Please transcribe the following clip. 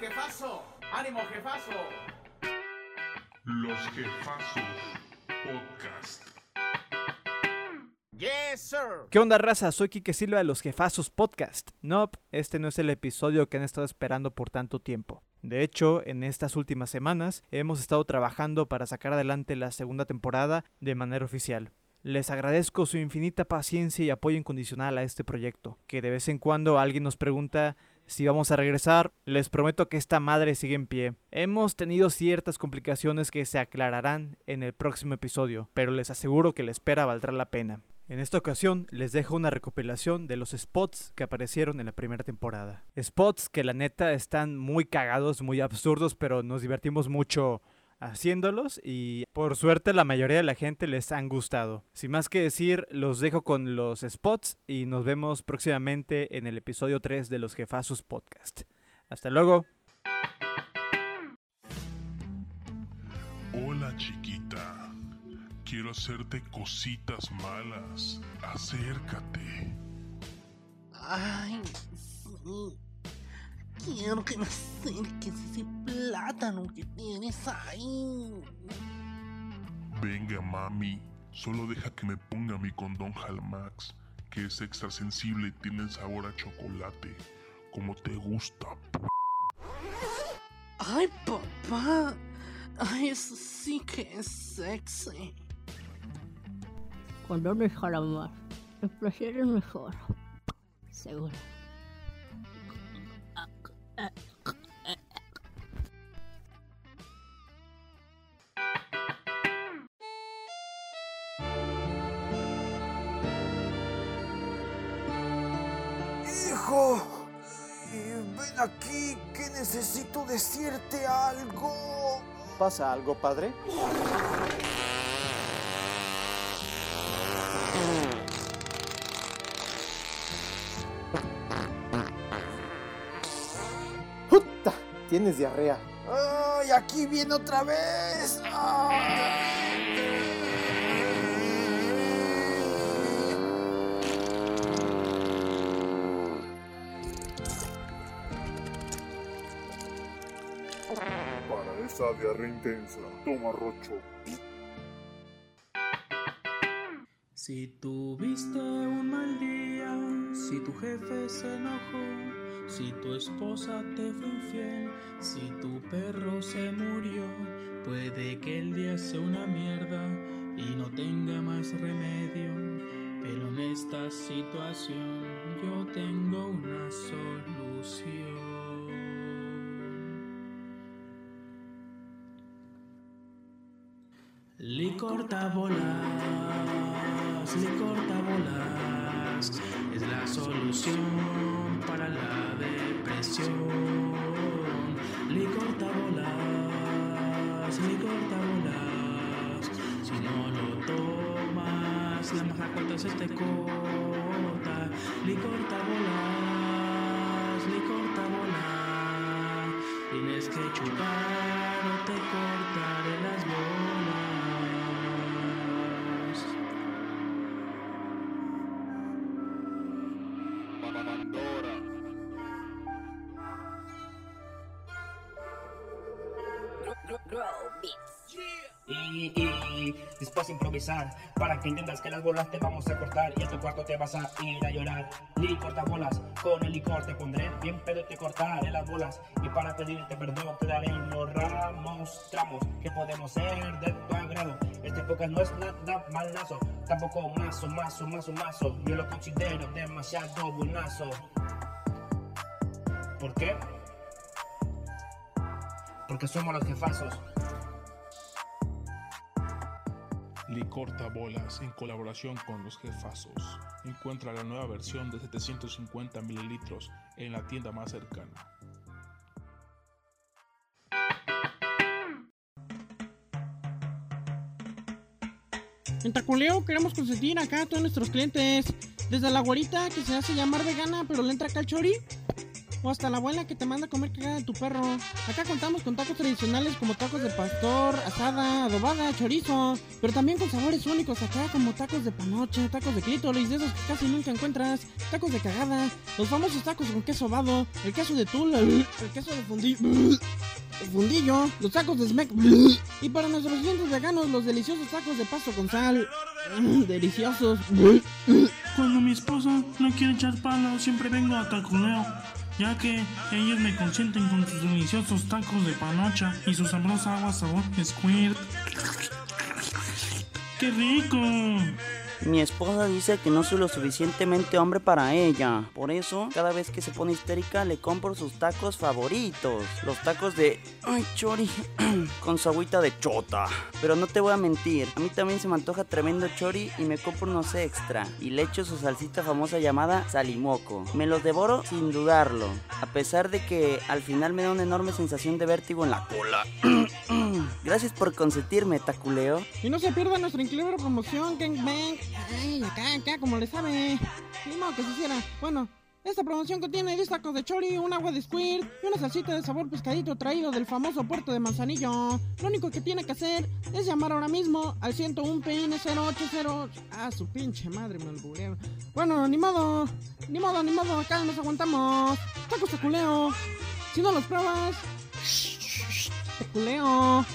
jefazo! ¡Ánimo, jefazo! Los Jefazos Podcast. Yes, sir. ¿Qué onda, raza? Soy Kike Silva de los Jefazos Podcast. Nope, este no es el episodio que han estado esperando por tanto tiempo. De hecho, en estas últimas semanas hemos estado trabajando para sacar adelante la segunda temporada de manera oficial. Les agradezco su infinita paciencia y apoyo incondicional a este proyecto, que de vez en cuando alguien nos pregunta si vamos a regresar, les prometo que esta madre sigue en pie. Hemos tenido ciertas complicaciones que se aclararán en el próximo episodio, pero les aseguro que la espera valdrá la pena. En esta ocasión les dejo una recopilación de los spots que aparecieron en la primera temporada. Spots que la neta están muy cagados, muy absurdos, pero nos divertimos mucho haciéndolos y por suerte la mayoría de la gente les han gustado. Sin más que decir, los dejo con los spots y nos vemos próximamente en el episodio 3 de los Jefazos Podcast. Hasta luego. Hola chiquita, quiero hacerte cositas malas. Acércate. Ay, sí. Quiero que me acerques ese plátano que tienes ahí. Venga mami, solo deja que me ponga mi condón Halmax, que es extra sensible y tiene el sabor a chocolate, como te gusta. p- Ay, papá. Ay, eso sí que es sexy. Condones Jaramar. El placer es mejor. Seguro. Hijo, eh, ven aquí que necesito decirte algo. ¿Pasa algo, padre? ¡Puta! Tienes diarrea. ¡Ay, aquí viene otra vez! Para intensa, toma rocho. Si tuviste un mal día, si tu jefe se enojó, si tu esposa te fue infiel, si tu perro se murió, puede que el día sea una mierda y no tenga más remedio. Pero en esta situación yo tengo una solución. Licor tabolas, licor tabolas, es la solución para la depresión. Licor tabolas, licor tabolas, si no lo tomas, la maja cuenta se te corta. Licor tabolas, licor tabolas, tienes que chupar o te cortaré las bolas. Y, después improvisar para que entiendas que las bolas te vamos a cortar y a tu cuarto te vas a ir a llorar. Licor bolas, con el licor te pondré bien pedo te cortaré las bolas. Y para pedirte perdón te daré unos ramos, tramos que podemos ser de tu agrado. Este podcast no es nada malazo, tampoco mazo, mazo, mazo, mazo. Yo lo considero demasiado buenazo. ¿Por qué? Porque somos los jefazos. Licor Tabolas en colaboración con los jefazos. Encuentra la nueva versión de 750 mililitros en la tienda más cercana. En Taculeo queremos consentir acá a todos nuestros clientes. Desde la güerita que se hace llamar vegana, pero le entra acá al chori. O hasta la abuela que te manda a comer cagada de tu perro. Acá contamos con tacos tradicionales como tacos de pastor, asada, adobada, chorizo. Pero también con sabores únicos acá como tacos de panoche, tacos de clítoris, de esos que casi nunca encuentras. Tacos de cagada, los famosos tacos con queso vado, el queso de tula, el queso de fundillo. El fundillo, los tacos de smack y para nuestros clientes veganos los deliciosos tacos de pasto con sal. Deliciosos. Cuando mi esposa no quiere echar palo, siempre vengo a Taculeo, ya que ellos me consienten con sus deliciosos tacos de panocha y su sabrosa agua sabor squirt. ¡Qué rico! Mi esposa dice que no soy lo suficientemente hombre para ella. Por eso, cada vez que se pone histérica, le compro sus tacos favoritos. Los tacos de... Ay, chori. con su agüita de chota. Pero no te voy a mentir, a mí también se me antoja tremendo chori y me compro unos extra. Y le echo su salsita famosa llamada salimoco. Me los devoro sin dudarlo. A pesar de que al final me da una enorme sensación de vértigo en la cola. Gracias por consentirme, Taculeo. Y no se pierda nuestra increíble promoción, Gangbang. Ay, acá, acá, como le sabe. Ni modo que se hiciera. Bueno, esta promoción contiene 10 tacos de chori, un agua de squirt y una salsita de sabor pescadito traído del famoso puerto de Manzanillo. Lo único que tiene que hacer es llamar ahora mismo al 101 PN 080. Ah, su pinche madre me alburearon. Bueno, ni modo, ni modo, ni modo, acá nos aguantamos. Tacos taculeo. Si no los pruebas, taculeo.